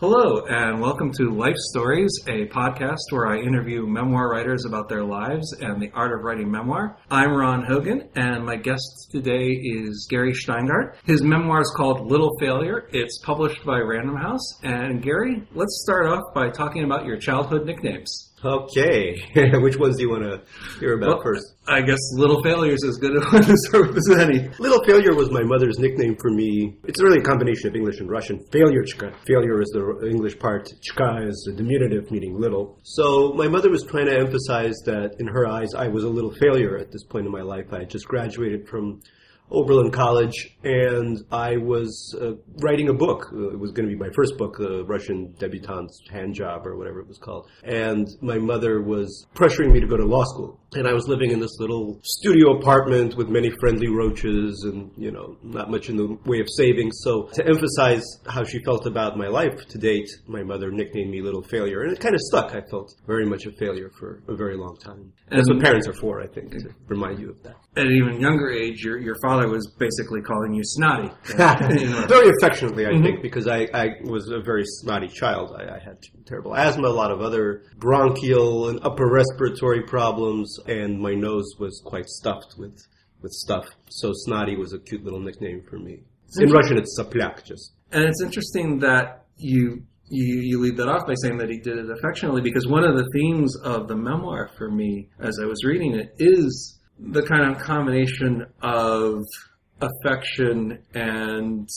Hello, and welcome to Life Stories, a podcast where I interview memoir writers about their lives and the art of writing memoir. I'm Ron Hogan, and my guest today is Gary Shteyngart. His memoir is called Little Failure. It's published by Random House. And Gary, let's start off by talking about your childhood nicknames. Okay, which ones do you want to hear about Well, first? I guess Little Failure is as good a one to start with as any. Little Failure was my mother's nickname for me. It's really a combination of English and Russian. Failurechka. Failure is the English part. Chka is a diminutive meaning little. So my mother was trying to emphasize that in her eyes I was a little failure at this point in my life. I had just graduated from Oberlin College, and I was uh, writing a book. Uh, It was going to be my first book, The Russian Debutante's Hand Job, or whatever it was called. And my mother was pressuring me to go to law school. And I was living in this little studio apartment with many friendly roaches and, you know, not much in the way of savings. So to emphasize how she felt about my life to date, my mother nicknamed me Little Failure. And it kind of stuck. I felt very much a failure for a very long time. That's what And- parents are for, I think, to remind you of that. At an even younger age, your, your father was basically calling you snotty. Very affectionately, I Mhm. think, because I, I was a very snotty child. I, I had terrible asthma, a lot of other bronchial and upper respiratory problems, and my nose was quite stuffed with, with stuff. So snotty was a cute little nickname for me. In Russian, it's saplyak, just. And it's interesting that you you you lead that off by saying that he did it affectionately because one of the themes of the memoir for me as I was reading it is the kind of combination of affection and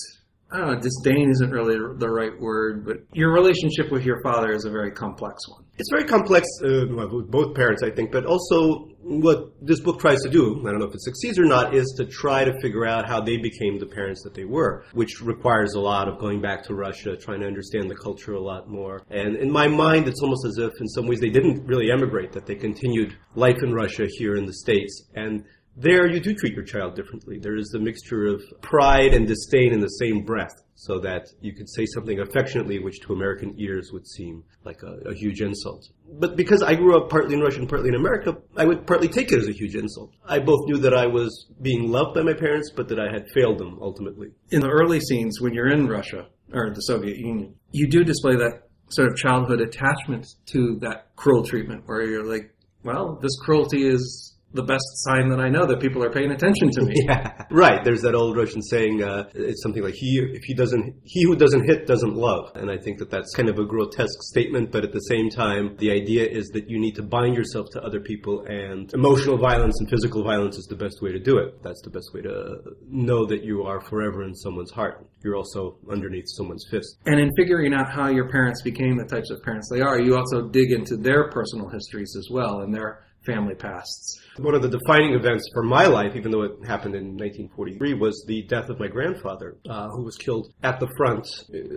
I don't know, disdain isn't really the right word, but your relationship with your father is a very complex one. It's very complex uh, with both parents, I think, but also what this book tries to do, I don't know if it succeeds or not, is to try to figure out how they became the parents that they were, which requires a lot of going back to Russia, trying to understand the culture a lot more. And in my mind, it's almost as if in some ways they didn't really emigrate, that they continued life in Russia here in the States. And there you do treat your child differently. There is the mixture of pride and disdain in the same breath, so that you could say something affectionately, which to American ears would seem like a, a huge insult. But because I grew up partly in Russia and partly in America, I would partly take it as a huge insult. I both knew that I was being loved by my parents, but that I had failed them ultimately. In the early scenes when you're in Russia or the Soviet Union, you do display that sort of childhood attachment to that cruel treatment where you're like, well, this cruelty is the best sign that I know that people are paying attention to me. Yeah, right. There's that old Russian saying. Uh, it's something like he, if he doesn't, he who doesn't hit doesn't love. And I think that that's kind of a grotesque statement, but at the same time, the idea is that you need to bind yourself to other people, and emotional violence and physical violence is the best way to do it. That's the best way to know that you are forever in someone's heart. You're also underneath someone's fist. And in figuring out how your parents became the types of parents they are, you also dig into their personal histories as well and their family pasts. One of the defining events for my life, even though it happened in 1943, was the death of my grandfather, uh, who was killed at the front,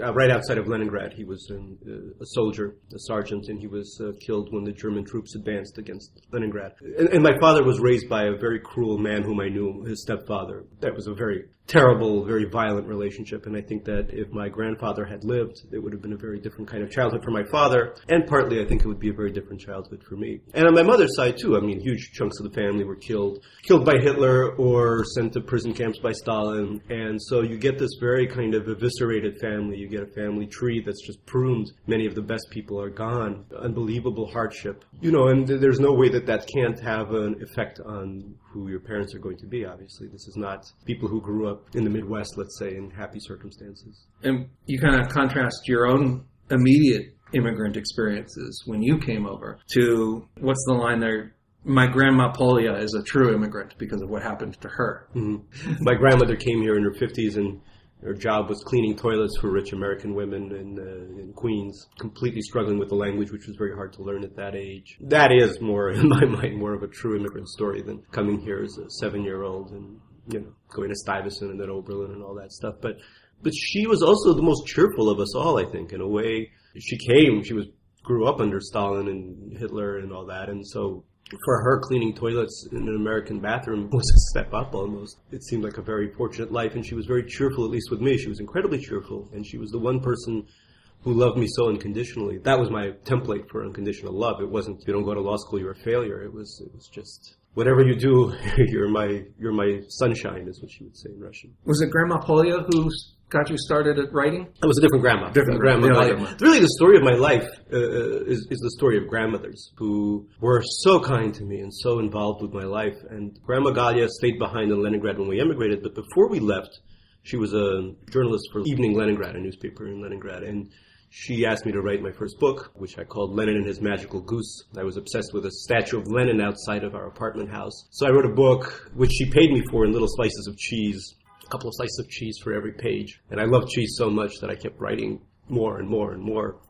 uh, right outside of Leningrad. He was uh, a soldier, a sergeant, and he was uh, killed when the German troops advanced against Leningrad. And, and my father was raised by a very cruel man whom I knew, his stepfather. That was a very terrible, very violent relationship, and I think that if my grandfather had lived, it would have been a very different kind of childhood for my father, and partly I think it would be a very different childhood for me. And on my mother's side too, I mean, huge chunks of the family were killed, killed by Hitler or sent to prison camps by Stalin, and so you get this very kind of eviscerated family. You get a family tree that's just pruned. Many of the best people are gone. Unbelievable hardship, you know, and there's no way that that can't have an effect on who your parents are going to be. Obviously, this is not people who grew up in the Midwest, let's say, in happy circumstances. And you kind of contrast your own immediate immigrant experiences when you came over to what's the line there? My grandma Polia is a true immigrant because of what happened to her. Mhm. My grandmother came here in her 50s and her job was cleaning toilets for rich American women in, uh, in Queens, completely struggling with the language, which was very hard to learn at that age. That is more, in my mind, more of a true immigrant story than coming here as a seven-year-old and, you know, going to Stuyvesant and then Oberlin and all that stuff. But, but she was also the most cheerful of us all, I think, in a way. She came, she was, grew up under Stalin and Hitler and all that, and so for her, cleaning toilets in an American bathroom was a step up almost. It seemed like a very fortunate life, and she was very cheerful, at least with me. She was incredibly cheerful, and she was the one person who loved me so unconditionally. That was my template for unconditional love. It wasn't you don't go to law school, you're a failure. It was it was just whatever you do, you're my you're my sunshine, is what she would say in Russian. Was it Grandma Polya who got you started at writing? It was a different grandma. Different grandma. grandma. Galia. Really, the story of my life uh, is, is the story of grandmothers who were so kind to me and so involved with my life. And Grandma Galia stayed behind in Leningrad when we emigrated, but before we left, she was a journalist for Evening Leningrad, a newspaper in Leningrad, and she asked me to write my first book, which I called Lenin and His Magical Goose. I was obsessed with a statue of Lenin outside of our apartment house. So I wrote a book, which she paid me for in little slices of cheese, a couple of slices of cheese for every page. And I loved cheese so much that I kept writing more and more and more.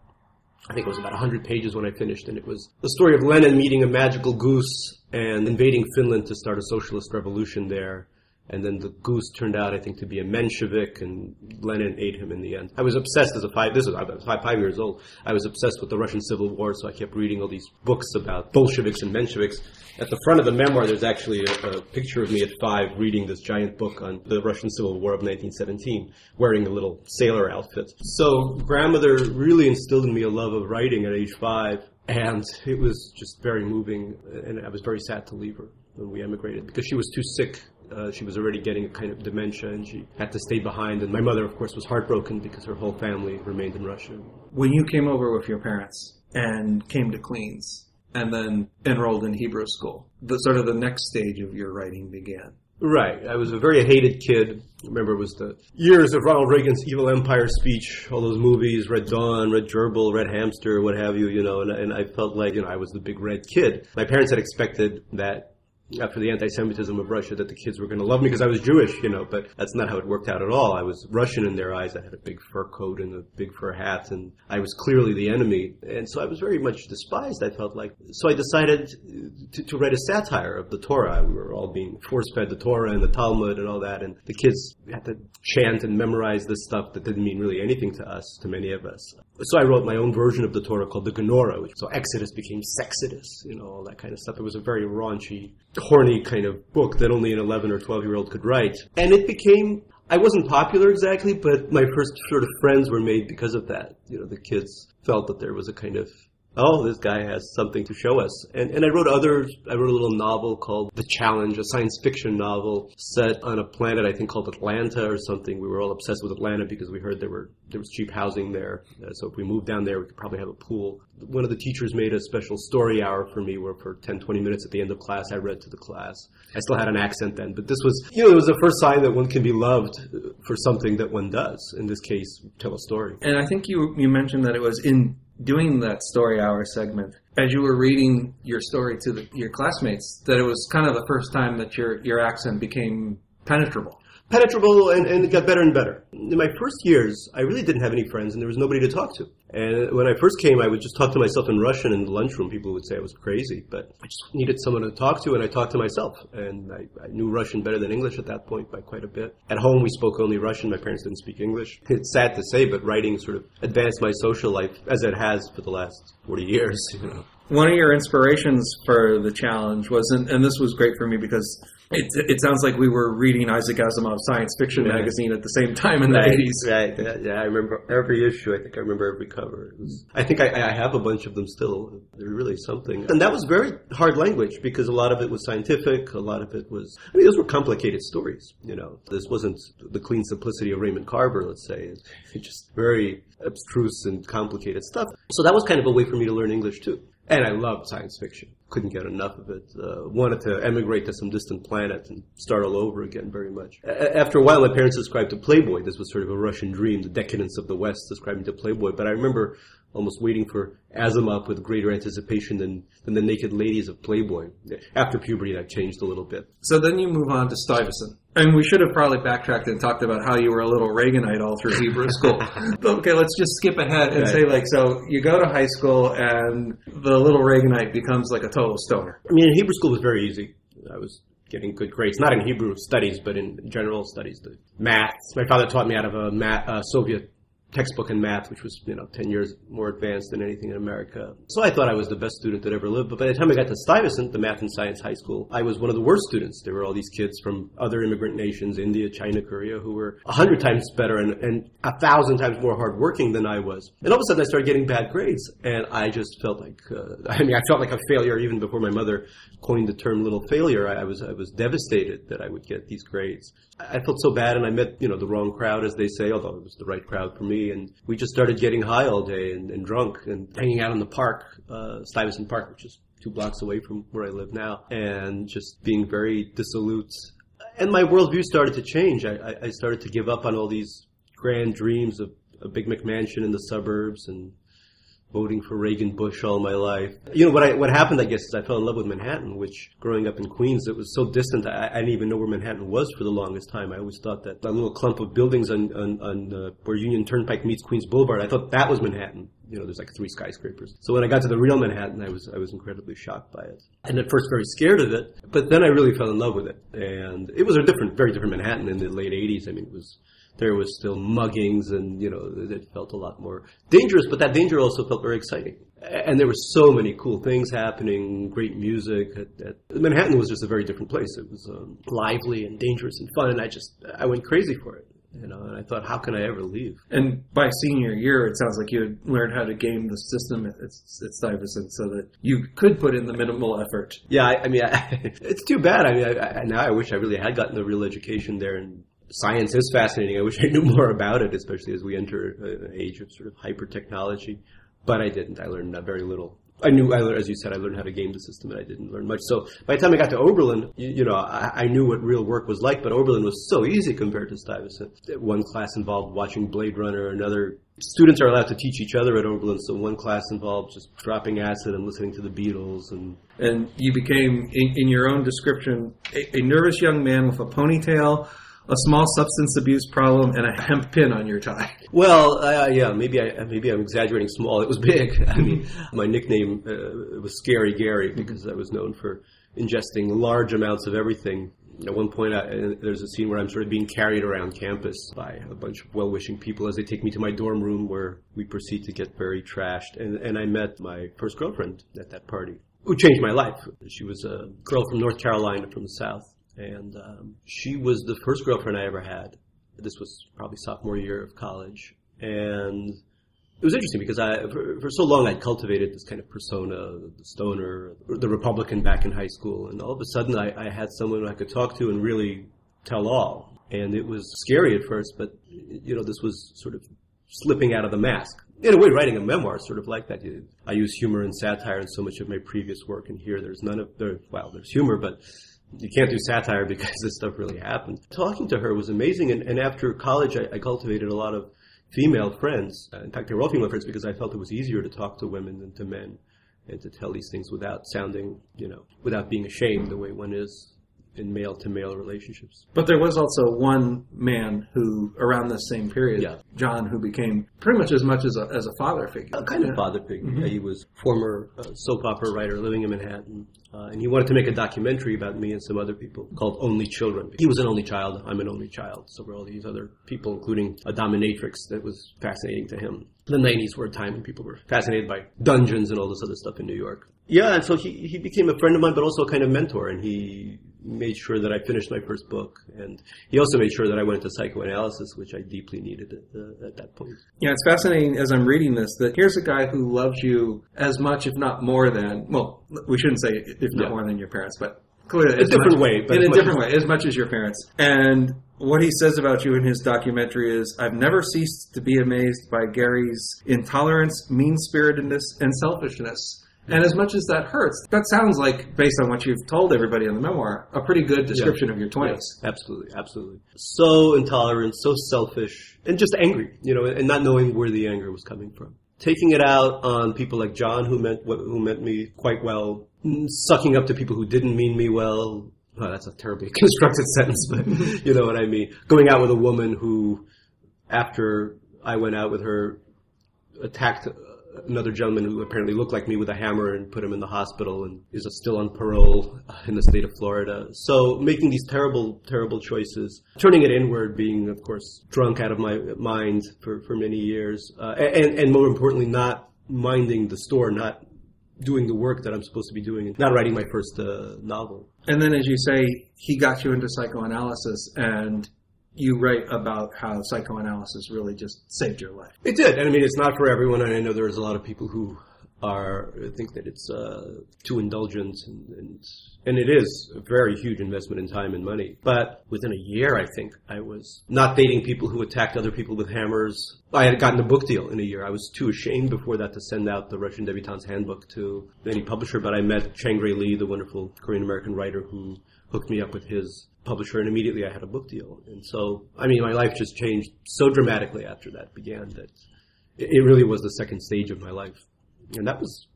I think it was about 100 pages when I finished, and it was the story of Lenin meeting a magical goose and invading Finland to start a socialist revolution there. And then the goose turned out, I think, to be a Menshevik, and Lenin ate him in the end. I was obsessed as a five. This was I was five, five years old. I was obsessed with the Russian Civil War, so I kept reading all these books about Bolsheviks and Mensheviks. At the front of the memoir, there's actually a, a picture of me at five reading this giant book on the Russian Civil War of 1917, wearing a little sailor outfit. So grandmother really instilled in me a love of writing at age five, and it was just very moving, and I was very sad to leave her when we emigrated because she was too sick. Uh, she was already getting a kind of dementia, and she had to stay behind. And my mother, of course, was heartbroken because her whole family remained in Russia. When you came over with your parents and came to Queens and then enrolled in Hebrew school, the sort of the next stage of your writing began. Right. I was a very hated kid. I remember it was the years of Ronald Reagan's Evil Empire speech, all those movies, Red Dawn, Red Gerbil, Red Hamster, what have you, you know, and, and I felt like, you know, I was the big red kid. My parents had expected that after the anti-Semitism of Russia that the kids were going to love me because I was Jewish, you know, but that's not how it worked out at all. I was Russian in their eyes. I had a big fur coat and a big fur hat and I was clearly the enemy. And so I was very much despised, I felt like. So I decided to, to write a satire of the Torah. We were all being force-fed the Torah and the Talmud and all that and the kids had to chant and memorize this stuff that didn't mean really anything to us, to many of us. So I wrote my own version of the Torah called the Gnorah, which, so Exodus became Sexodus, you know, all that kind of stuff. It was a very raunchy, horny kind of book that only an 11 or 12 year old could write. And it became, I wasn't popular exactly, but my first sort of friends were made because of that. You know, the kids felt that there was a kind of oh, this guy has something to show us. And, and I wrote others. I wrote a little novel called The Challenge, a science fiction novel set on a planet I think called Atlanta or something. We were all obsessed with Atlanta because we heard there were there was cheap housing there. Uh, so if we moved down there, we could probably have a pool. One of the teachers made a special story hour for me where for 10, 20 minutes at the end of class, I read to the class. I still had an accent then, but this was, you know, it was the first sign that one can be loved for something that one does. In this case, tell a story. And I think you you mentioned that it was in doing that story hour segment as you were reading your story to the, your classmates that it was kind of the first time that your your accent became penetrable. Penetrable and, and it got better and better. In my first years, I really didn't have any friends and there was nobody to talk to. And when I first came, I would just talk to myself in Russian in the lunchroom. People would say I was crazy, but I just needed someone to talk to and I talked to myself. And I, I knew Russian better than English at that point by quite a bit. At home, we spoke only Russian. My parents didn't speak English. It's sad to say, but writing sort of advanced my social life as it has for the last 40 years, you know. One of your inspirations for the challenge was, and, and this was great for me because it, it sounds like we were reading Isaac Asimov's science fiction Yeah. magazine at the same time in the Right, 80s. right. Yeah, yeah, I remember every issue. I think I remember every cover. Was, I think I, I have a bunch of them still. They're really something. And that was very hard language because a lot of it was scientific. A lot of it was, I mean, those were complicated stories, you know. This wasn't the clean simplicity of Raymond Carver, let's say. It's just very abstruse and complicated stuff. So that was kind of a way for me to learn English too. And I loved science fiction. Couldn't get enough of it. Uh, wanted to emigrate to some distant planet and start all over again very much. A- after a while, my parents subscribed to Playboy. This was sort of a Russian dream, the decadence of the West subscribing to Playboy. But I remember almost waiting for Asimov with greater anticipation than, than the naked ladies of Playboy. After puberty, that changed a little bit. So then you move on to Stuyvesant. And we should have probably backtracked and talked about how you were a little Reaganite all through Hebrew school. Okay, let's just skip ahead and Right. say like, so you go to high school and the little Reaganite becomes like a total stoner. I mean, Hebrew school was very easy. I was getting good grades, not in Hebrew studies, but in general studies. The maths. My father taught me out of a math, uh, Soviet textbook in math, which was, you know, 10 years more advanced than anything in America. So I thought I was the best student that ever lived. But by the time I got to Stuyvesant, the math and science high school, I was one of the worst students. There were all these kids from other immigrant nations, India, China, Korea, who were a hundred times better and, and a thousand times more hardworking than I was. And all of a sudden I started getting bad grades. And I just felt like, uh, I mean, I felt like a failure even before my mother coined the term little failure. I, I was, I was devastated that I would get these grades. I felt so bad and I met, you know, the wrong crowd, as they say, although it was the right crowd for me. And we just started getting high all day and, and drunk and hanging out in the park, uh, Stuyvesant Park, which is two blocks away from where I live now, and just being very dissolute. And my worldview started to change. I, I, I started to give up on all these grand dreams of a big McMansion in the suburbs and voting for Reagan Bush all my life. You know, what I, what happened, I guess, is I fell in love with Manhattan, which growing up in Queens, it was so distant, I, I didn't even know where Manhattan was for the longest time. I always thought that that little clump of buildings on, on, on uh, where Union Turnpike meets Queens Boulevard, I thought that was Manhattan. You know, there's like three skyscrapers. So when I got to the real Manhattan, I was, I was incredibly shocked by it. And at first very scared of it, but then I really fell in love with it. And it was a different, very different Manhattan in the late 80s. I mean, it was, there was still muggings and, you know, it felt a lot more dangerous, but that danger also felt very exciting. And there were so many cool things happening, great music. At, at, Manhattan was just a very different place. It was um, lively and dangerous and fun, and I just, I went crazy for it. You know, and I thought, how can I ever leave? And by senior year, it sounds like you had learned how to game the system at, at Stuyvesant so that you could put in the minimal effort. Yeah, I, I mean, I, it's too bad. I mean, I, now I wish I really had gotten a real education there and science is fascinating. I wish I knew more about it, especially as we enter an age of sort of hyper technology. But I didn't. I learned very little. I knew, I learned, as you said, I learned how to game the system, and I didn't learn much. So by the time I got to Oberlin, you, you know, I, I, knew what real work was like. But Oberlin was so easy compared to Stuyvesant. One class involved watching Blade Runner. Another students are allowed to teach each other at Oberlin. So one class involved just dropping acid and listening to the Beatles. And and you became, in, in your own description, a, a nervous young man with a ponytail a small substance abuse problem and a hemp pin on your tie. Well, uh, yeah, maybe I maybe I'm exaggerating small. It was big. I mean, my nickname uh, was Scary Gary because I was known for ingesting large amounts of everything. At one point, I, uh, there's a scene where I'm sort of being carried around campus by a bunch of well-wishing people as they take me to my dorm room where we proceed to get very trashed. And, and I met my first girlfriend at that party, who changed my life. She was a girl from North Carolina, from the South and um, she was the first girlfriend I ever had. This was probably sophomore year of college, and it was interesting because I, for, for so long, I'd cultivated this kind of persona, the stoner, the Republican back in high school, and all of a sudden, I, I had someone I could talk to and really tell all. And it was scary at first, but you know, this was sort of slipping out of the mask. In a way, writing a memoir is sort of like that. I use humor and satire in so much of my previous work, and here there's none of there. Well, there's humor, but you can't do satire because this stuff really happened. Talking to her was amazing, and, and after college, I, I, cultivated a lot of female friends. Uh, in fact, they were all female friends because I felt it was easier to talk to women than to men, and to tell these things without sounding, you know, without being ashamed the way one is in male to male relationships. But there was also one man who, around this same period, yeah. John, who became pretty much as much as a, as a father figure. A kind of father figure. Mm-hmm. he was former uh, soap opera writer living in Manhattan. Uh, and he wanted to make a documentary about me and some other people called Only Children. He was an only child. I'm an only child. So were all these other people, including a dominatrix that was fascinating to him. The 90s were a time when people were fascinated by dungeons and all this other stuff in New York. Yeah, and so he, he became a friend of mine, but also a kind of mentor. And he made sure that I finished my first book, and he also made sure that I went into psychoanalysis, which I deeply needed at, uh, at that point. Yeah, it's fascinating as I'm reading this that here's a guy who loves you as much, if not more than, well, we shouldn't say if not yeah. more than your parents, but clearly a different much, way, in a different way, as much as your parents. And what he says about you in his documentary is, "I've never ceased to be amazed by Gary's intolerance, mean spiritedness, and selfishness." And as much as that hurts, that sounds like, based on what you've told everybody in the memoir, a pretty good description yeah. of your 20s. Yes, absolutely, absolutely. So intolerant, so selfish, and just angry, you know, and not knowing where the anger was coming from. Taking it out on people like John, who meant who meant me quite well, mm, sucking up to people who didn't mean me well. Oh, that's a terribly constructed sentence, but you know what I mean. Going out with a woman who, after I went out with her, attacked another gentleman who apparently looked like me with a hammer and put him in the hospital and is still on parole in the state of Florida. So making these terrible, terrible choices, turning it inward, being, of course, drunk out of my mind for, for many years, uh, and, and more importantly, not minding the store, not doing the work that I'm supposed to be doing, not writing my first uh, novel. And then, as you say, he got you into psychoanalysis, and you write about how psychoanalysis really just saved your life. It did. And I mean, it's not for everyone. And I know there's a lot of people who are think that it's uh, too indulgent, and, and, and it is a very huge investment in time and money. But within a year, I think I was not dating people who attacked other people with hammers. I had gotten a book deal in a year. I was too ashamed before that to send out the Russian Debutante's Handbook to any publisher. But I met Chang-rae Lee, the wonderful Korean American writer who hooked me up with his publisher, and immediately I had a book deal. And so, I mean, my life just changed so dramatically after that began that it really was the second stage of my life and that was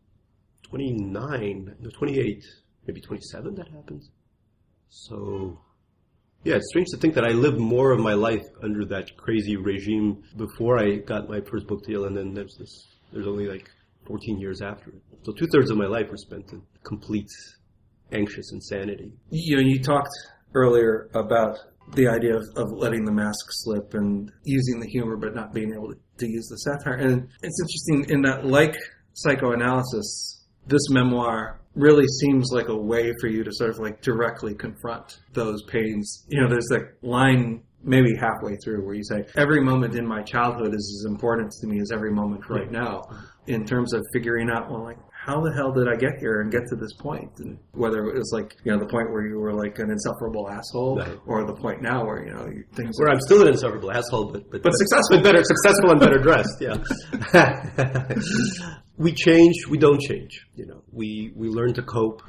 29, no, 28, maybe 27 that happened. So, yeah, it's strange to think that I lived more of my life under that crazy regime before I got my first book deal, and then there's this, there's only like 14 years after it. So two thirds of my life were spent in complete anxious insanity. You know, you talked earlier about the idea of, of letting the mask slip and using the humor but not being able to, to use the satire. And it's interesting in that, like psychoanalysis, this memoir really seems like a way for you to sort of like directly confront those pains. You know, there's that line maybe halfway through where you say, every moment in my childhood is as important to me as every moment right now in terms of figuring out, well, like, how the hell did I get here and get to this point? And whether it was like, you know, the point where you were like an insufferable asshole right. or the point now where, you know, things Where I'm still an insufferable asshole, but, but, but successful. But better, successful and better dressed, yeah. we change, we don't change. You know, we, we learn to cope,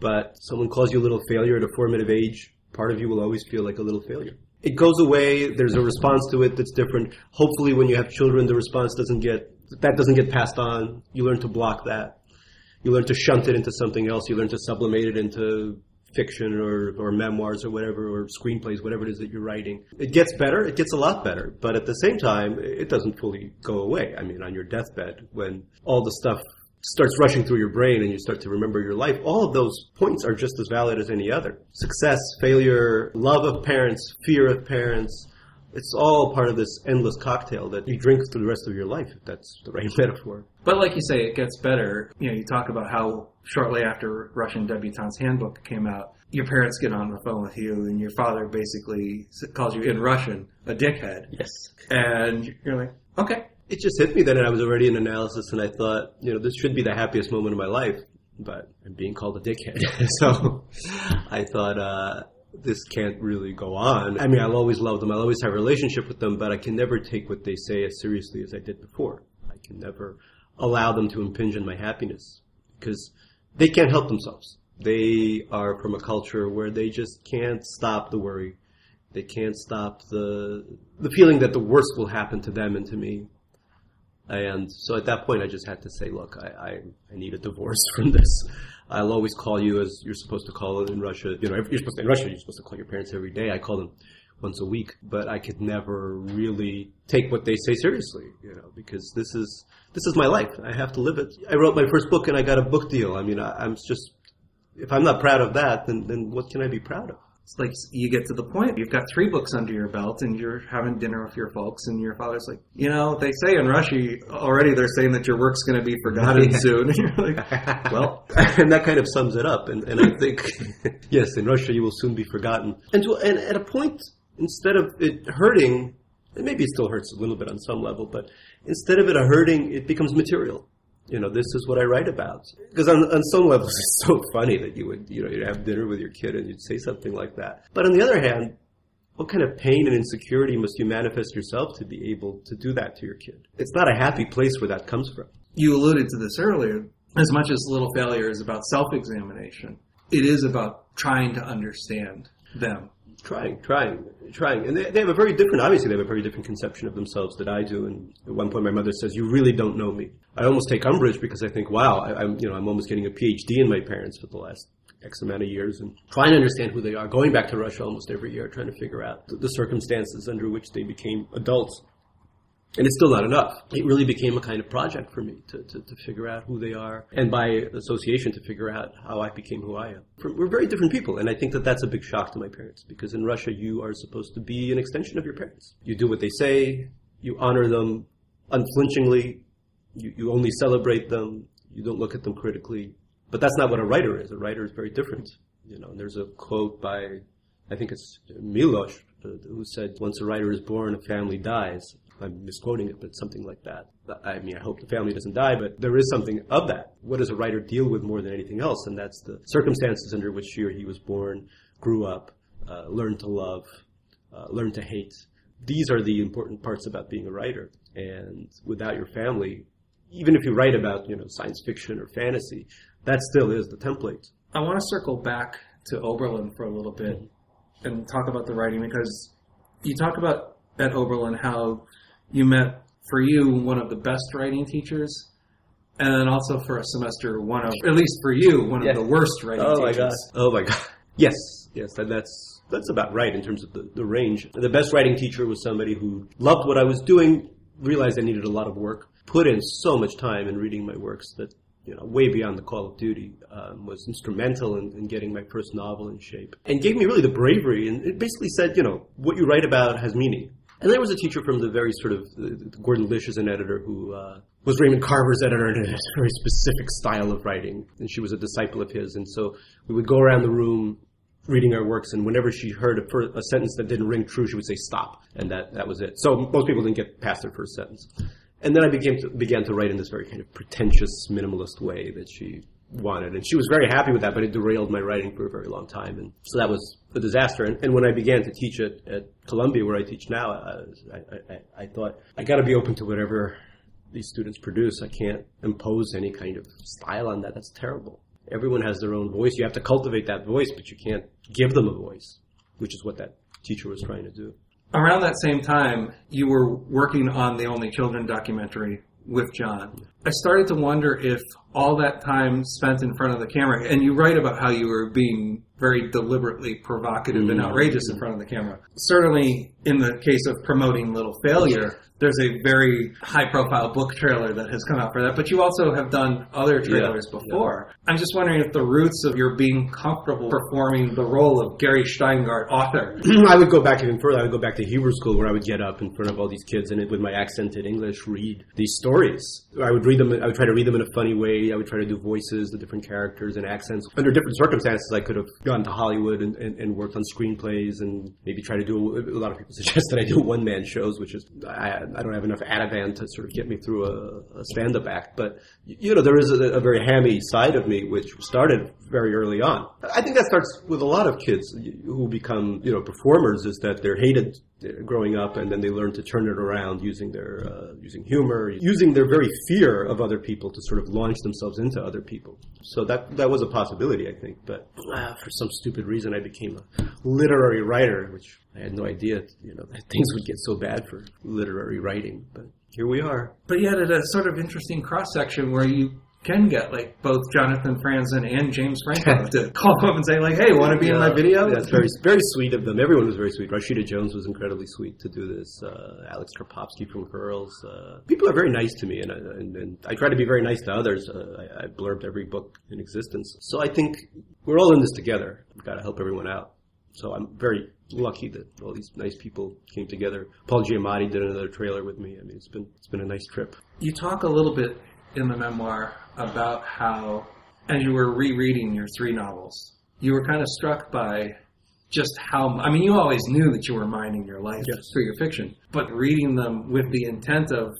but someone calls you a little failure at a formative age, part of you will always feel like a little failure. It goes away, there's a response to it that's different. Hopefully when you have children, the response doesn't get, that doesn't get passed on. You learn to block that you learn to shunt it into something else. You learn to sublimate it into fiction or, or memoirs or whatever, or screenplays, whatever it is that you're writing. It gets better. It gets a lot better. But at the same time, it doesn't fully go away. I mean, on your deathbed, when all the stuff starts rushing through your brain and you start to remember your life, all of those points are just as valid as any other. Success, failure, love of parents, fear of parents, it's all part of this endless cocktail that you drink through the rest of your life, if that's the right metaphor. But like you say, it gets better. You know, you talk about how shortly after Russian Debutante's Handbook came out, your parents get on the phone with you, and your father basically calls you in Russian a dickhead. Yes. And you're like, okay. It just hit me then, and I was already in analysis, and I thought, you know, this should be the happiest moment of my life, but I'm being called a dickhead. so I thought, uh, this can't really go on. I mean, I'll always love them. I'll always have a relationship with them, but I can never take what they say as seriously as I did before. I can never allow them to impinge on my happiness because they can't help themselves. They are from a culture where they just can't stop the worry. They can't stop the the feeling that the worst will happen to them and to me. And so at that point, I just had to say, look, I, I, I need a divorce from this. I'll always call you as you're supposed to call it in Russia. You know, you're supposed to, in Russia, you're supposed to call your parents every day. I call them once a week, but I could never really take what they say seriously, you know, because this is this is my life. I have to live it. I wrote my first book and I got a book deal. I mean, I, I'm just if I'm not proud of that, then then what can I be proud of? It's like you get to the point, you've got three books under your belt and you're having dinner with your folks and your father's like, you know, they say in Russia already they're saying that your work's going to be forgotten yeah. soon. And you're like, well, and that kind of sums it up. And, and I think, yes, in Russia you will soon be forgotten. And, to, and at a point, instead of it hurting, and maybe it still hurts a little bit on some level, but instead of it hurting, it becomes material you know, this is what I write about. Because on, on some levels, it's so funny that you would, you know, you'd have dinner with your kid and you'd say something like that. But on the other hand, what kind of pain and insecurity must you manifest yourself to be able to do that to your kid? It's not a happy place where that comes from. You alluded to this earlier. As much as Little Failure is about self examination, it is about trying to understand them trying, trying, trying. And they, they have a very different, obviously, they have a very different conception of themselves that I do. And at one point, my mother says, "You really don't know me." I almost take umbrage because I think, "Wow, I, am you know, I'm almost getting a PhD in my parents for the last X amount of years and trying to understand who they are. Going back to Russia almost every year, trying to figure out the, the circumstances under which they became adults." And it's still not enough. It really became a kind of project for me to, to, to figure out who they are, and by association, to figure out how I became who I am. We're very different people, and I think that that's a big shock to my parents, because in Russia, you are supposed to be an extension of your parents. You do what they say, you honor them unflinchingly, you, you only celebrate them, you don't look at them critically. But that's not what a writer is. A writer is very different. You know, there's a quote by, I think it's Milosz, uh, who said, once a writer is born, a family dies. I'm misquoting it, but something like that. I mean, I hope the family doesn't die, but there is something of that. What does a writer deal with more than anything else? And that's the circumstances under which she or he was born, grew up, uh, learned to love, uh, learned to hate. These are the important parts about being a writer. And without your family, even if you write about, you know, science fiction or fantasy, that still is the template. I want to circle back to Oberlin for a little bit and talk about the writing because you talk about at Oberlin how you met for you one of the best writing teachers, and then also for a semester one of at least for you one of the worst writing oh teachers. my god! Oh my god! Yes, yes, that, that's that's about right in terms of the, the range. The best writing teacher was somebody who loved what I was doing, realized I needed a lot of work, put in so much time in reading my works that you know, way beyond the call of duty, um, was instrumental in, in, getting my first novel in shape and gave me really the bravery. And it basically said, you know, what you write about has meaning. And there was a teacher from the very sort of uh, Gordon Lish is an editor who uh, was Raymond Carver's editor and a very specific style of writing, and she was a disciple of his. And so we would go around the room reading our works, and whenever she heard a, a sentence that didn't ring true, she would say stop, and that that was it. So most people didn't get past their first sentence. And then I began to, began to write in this very kind of pretentious, minimalist way that she wanted. And she was very happy with that, but it derailed my writing for a very long time. And so that was a disaster. And, and when I began to teach at, at Columbia, where I teach now, I, I, I thought, I got to be open to whatever these students produce. I can't impose any kind of style on that. That's terrible. Everyone has their own voice. You have to cultivate that voice, but you can't give them a voice, which is what that teacher was trying to do around that same time, you were working on the Only Children documentary with John. I started to wonder if all that time spent in front of the camera, and you write about how you were being very deliberately provocative mm-hmm. and outrageous in front of the camera. Certainly, in the case of promoting Little Failure, there's a very high profile book trailer that has come out for that, but you also have done other trailers yeah, before. Yeah. I'm just wondering if the roots of your being comfortable performing the role of Gary Shteyngart, author. I would go back even further. I would go back to Hebrew school where I would get up in front of all these kids and with my accented English read these stories. I would read them, I would try to read them in a funny way. I would try to do voices, the different characters and accents. Under different circumstances, I could have gone to Hollywood and, and, and worked on screenplays and maybe try to do, a, lot of people suggest that I do one man shows, which is, I, I don't have enough Ativan to sort of get me through a, a stand-up act. But you know, there is a, a, very hammy side of me which started very early on. I think that starts with a lot of kids who become you know performers. Is that they're hated growing up, and then they learn to turn it around using their uh, using humor, using their very fear of other people to sort of launch themselves into other people. So that that was a possibility, I think. But uh, for some stupid reason, I became a literary writer, which I had no idea, you know, that things would get so bad for literary writing. But here we are. But yet, at a sort of interesting cross section where you can get like both Jonathan Franzen and James Franco to call up and say like, "Hey, want to be yeah, in my video?" That's very very sweet of them. Everyone was very sweet. Rashida Jones was incredibly sweet to do this. Uh, Alex Karpovsky from Girls. Uh, people are very nice to me, and I, and, and I try to be very nice to others. Uh, I, I blurbed every book in existence, so I think we're all in this together. We've got to help everyone out. So I'm very lucky that all these nice people came together. Paul Giamatti did another trailer with me. I mean, it's been it's been a nice trip. You talk a little bit in the memoir about how, as you were rereading your three novels, you were kind of struck by just how I mean, you always knew that you were mining your life yes. through your fiction, but reading them with the intent of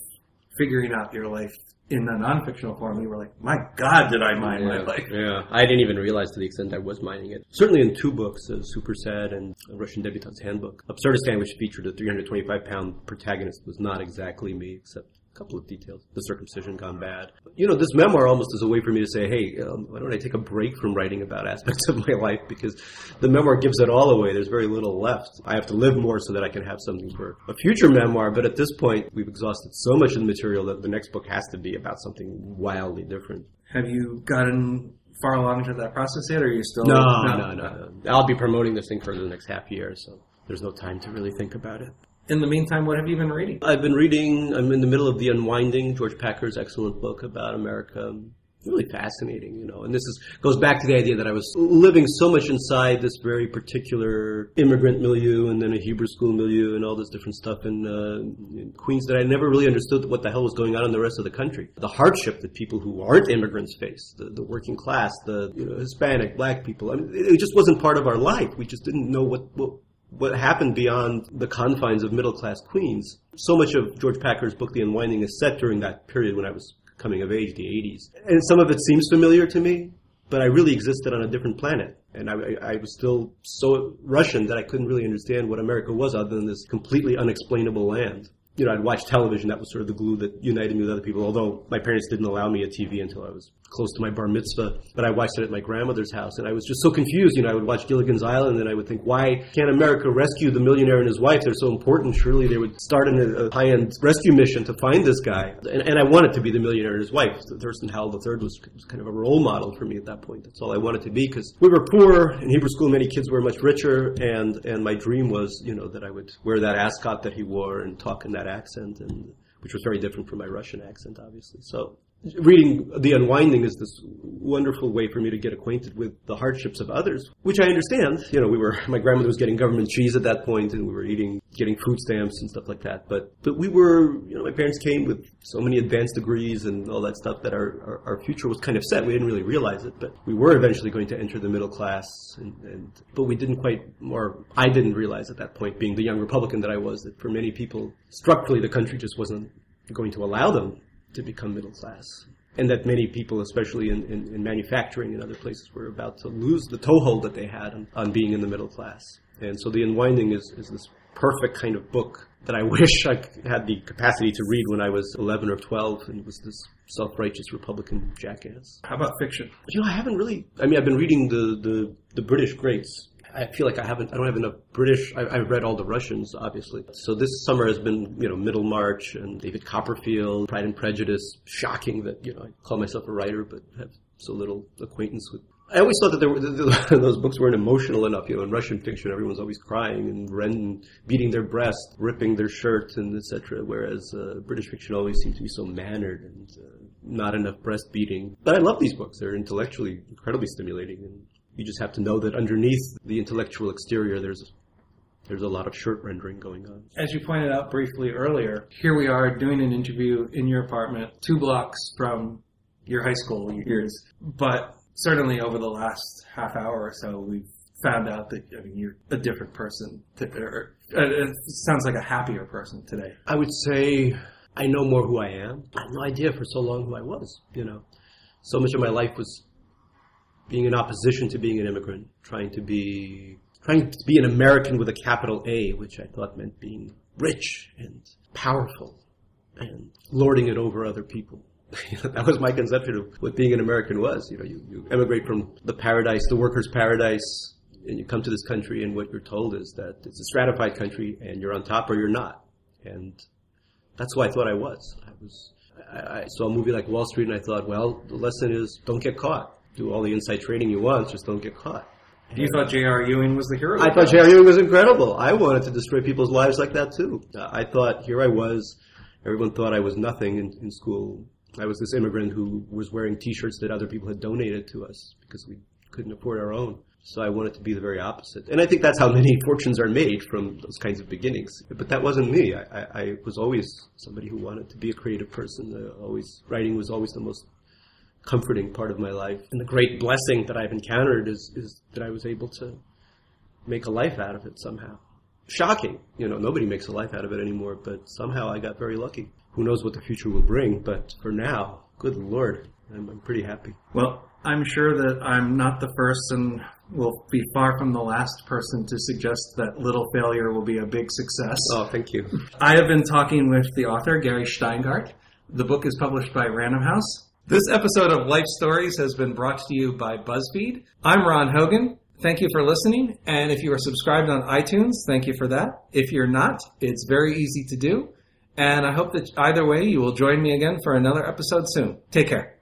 figuring out your life in a non-fictional form, you were like, "My God, did I mine yeah, my life?" Yeah, I didn't even realize to the extent I was mining it. Certainly in two books, uh, Super Sad and Russian Debutante's Handbook. Absurdistan, which featured a 325-pound protagonist, was not exactly me, except couple of details. The circumcision gone bad. You know, this memoir almost is a way for me to say, hey, um, why don't I take a break from writing about aspects of my life because the memoir gives it all away. There's very little left. I have to live more so that I can have something for a future memoir. But at this point, we've exhausted so much of the material that the next book has to be about something wildly different. Have you gotten far along into that process yet, or are you still? No, no, no, no. I'll be promoting this thing for the next half year, so there's no time to really think about it. In the meantime, what have you been reading? I've been reading, I'm in the middle of The Unwinding, George Packer's excellent book about America. Really fascinating, you know. And this is goes back to the idea that I was living so much inside this very particular immigrant milieu, and then a Hebrew school milieu, and all this different stuff in, uh, in Queens that I never really understood what the hell was going on in the rest of the country. The hardship that people who aren't immigrants face, the, the working class, the you know, Hispanic, black people. I mean, it just wasn't part of our life. We just didn't know what, what what happened beyond the confines of middle class Queens. So much of George Packer's book, The Unwinding, is set during that period when I was coming of age, the 80s. And some of it seems familiar to me, but I really existed on a different planet. And I, I, was still so Russian that I couldn't really understand what America was other than this completely unexplainable land you know, I'd watch television. That was sort of the glue that united me with other people. Although my parents didn't allow me a TV until I was close to my bar mitzvah, but I watched it at my grandmother's house, and I was just so confused. You know, I would watch Gilligan's Island, and I would think, why can't America rescue the millionaire and his wife? They're so important. Surely they would start a, a high-end rescue mission to find this guy. And, and, I wanted to be the millionaire and his wife. Thurston Howell III was, was kind of a role model for me at that point. That's all I wanted to be because we were poor in Hebrew school. Many kids were much richer, and and my dream was, you know, that I would wear that ascot that he wore and talk in that accent and which was very different from my Russian accent, obviously. So reading The Unwinding is this wonderful way for me to get acquainted with the hardships of others, which I understand. You know, we were, my grandmother was getting government cheese at that point and we were eating, getting food stamps and stuff like that. But, but we were, you know, my parents came with so many advanced degrees and all that stuff that our, our, our future was kind of set. We didn't really realize it, but we were eventually going to enter the middle class and, and but we didn't quite, or I didn't realize at that point, being the young Republican that I was, that for many people, structurally the country just wasn't going to allow them to become middle class. And that many people, especially in, in, in, manufacturing and other places, were about to lose the toehold that they had on, on being in the middle class. And so The Unwinding is, is this perfect kind of book that I wish I had the capacity to read when I was 11 or 12 and was this self-righteous Republican jackass. How about fiction? You know, I haven't really, I mean, I've been reading the, the, the British greats I feel like I haven't, I don't have enough British. I, have read all the Russians, obviously. So this summer has been, you know, Middlemarch and David Copperfield, Pride and Prejudice. Shocking that, you know, I call myself a writer, but have so little acquaintance with. I always thought that there were, those books weren't emotional enough. You know, in Russian fiction, everyone's always crying and rend, beating their breast, ripping their shirt, and etc. Whereas uh, British fiction always seems to be so mannered and uh, not enough breast beating. But I love these books. They're intellectually incredibly stimulating and you just have to know that underneath the intellectual exterior, there's there's a lot of shirt rendering going on. As you pointed out briefly earlier, here we are doing an interview in your apartment, two blocks from your high school years. But certainly over the last half hour or so, we've found out that I mean you're a different person. To, or, uh, it sounds like a happier person today. I would say I know more who I am. I had no idea for so long who I was. You know, so much of my life was being in opposition to being an immigrant, trying to be trying to be an American with a capital A, which I thought meant being rich and powerful and lording it over other people. that was my conception of what being an American was. You know, you, you emigrate from the paradise, the workers' paradise, and you come to this country, and what you're told is that it's a stratified country, and you're on top or you're not. And that's who I thought I was. I was. I, I saw a movie like Wall Street, and I thought, well, the lesson is don't get caught do all the inside trading you want, just don't get caught. You thought J.R. Ewing was the hero? I thought J.R. Ewing was incredible. I wanted to destroy people's lives like that too. I thought here I was. Everyone thought I was nothing in, in school. I was this immigrant who was wearing T-shirts that other people had donated to us because we couldn't afford our own. So I wanted to be the very opposite. And I think that's how many fortunes are made from those kinds of beginnings. But that wasn't me. I, I, I was always somebody who wanted to be a creative person. Uh, always writing was always the most comforting part of my life. And the great blessing that I've encountered is, is that I was able to make a life out of it somehow. Shocking. You know, nobody makes a life out of it anymore, but somehow I got very lucky. Who knows what the future will bring, but for now, good Lord, I'm, I'm pretty happy. Well, I'm sure that I'm not the first and will be far from the last person to suggest that Little Failure will be a big success. Oh, thank you. I have been talking with the author, Gary Shteyngart. The book is published by Random House. This episode of Life Stories has been brought to you by BuzzFeed. I'm Ron Hogan. Thank you for listening. And if you are subscribed on iTunes, thank you for that. If you're not, it's very easy to do. And I hope that either way, you will join me again for another episode soon. Take care.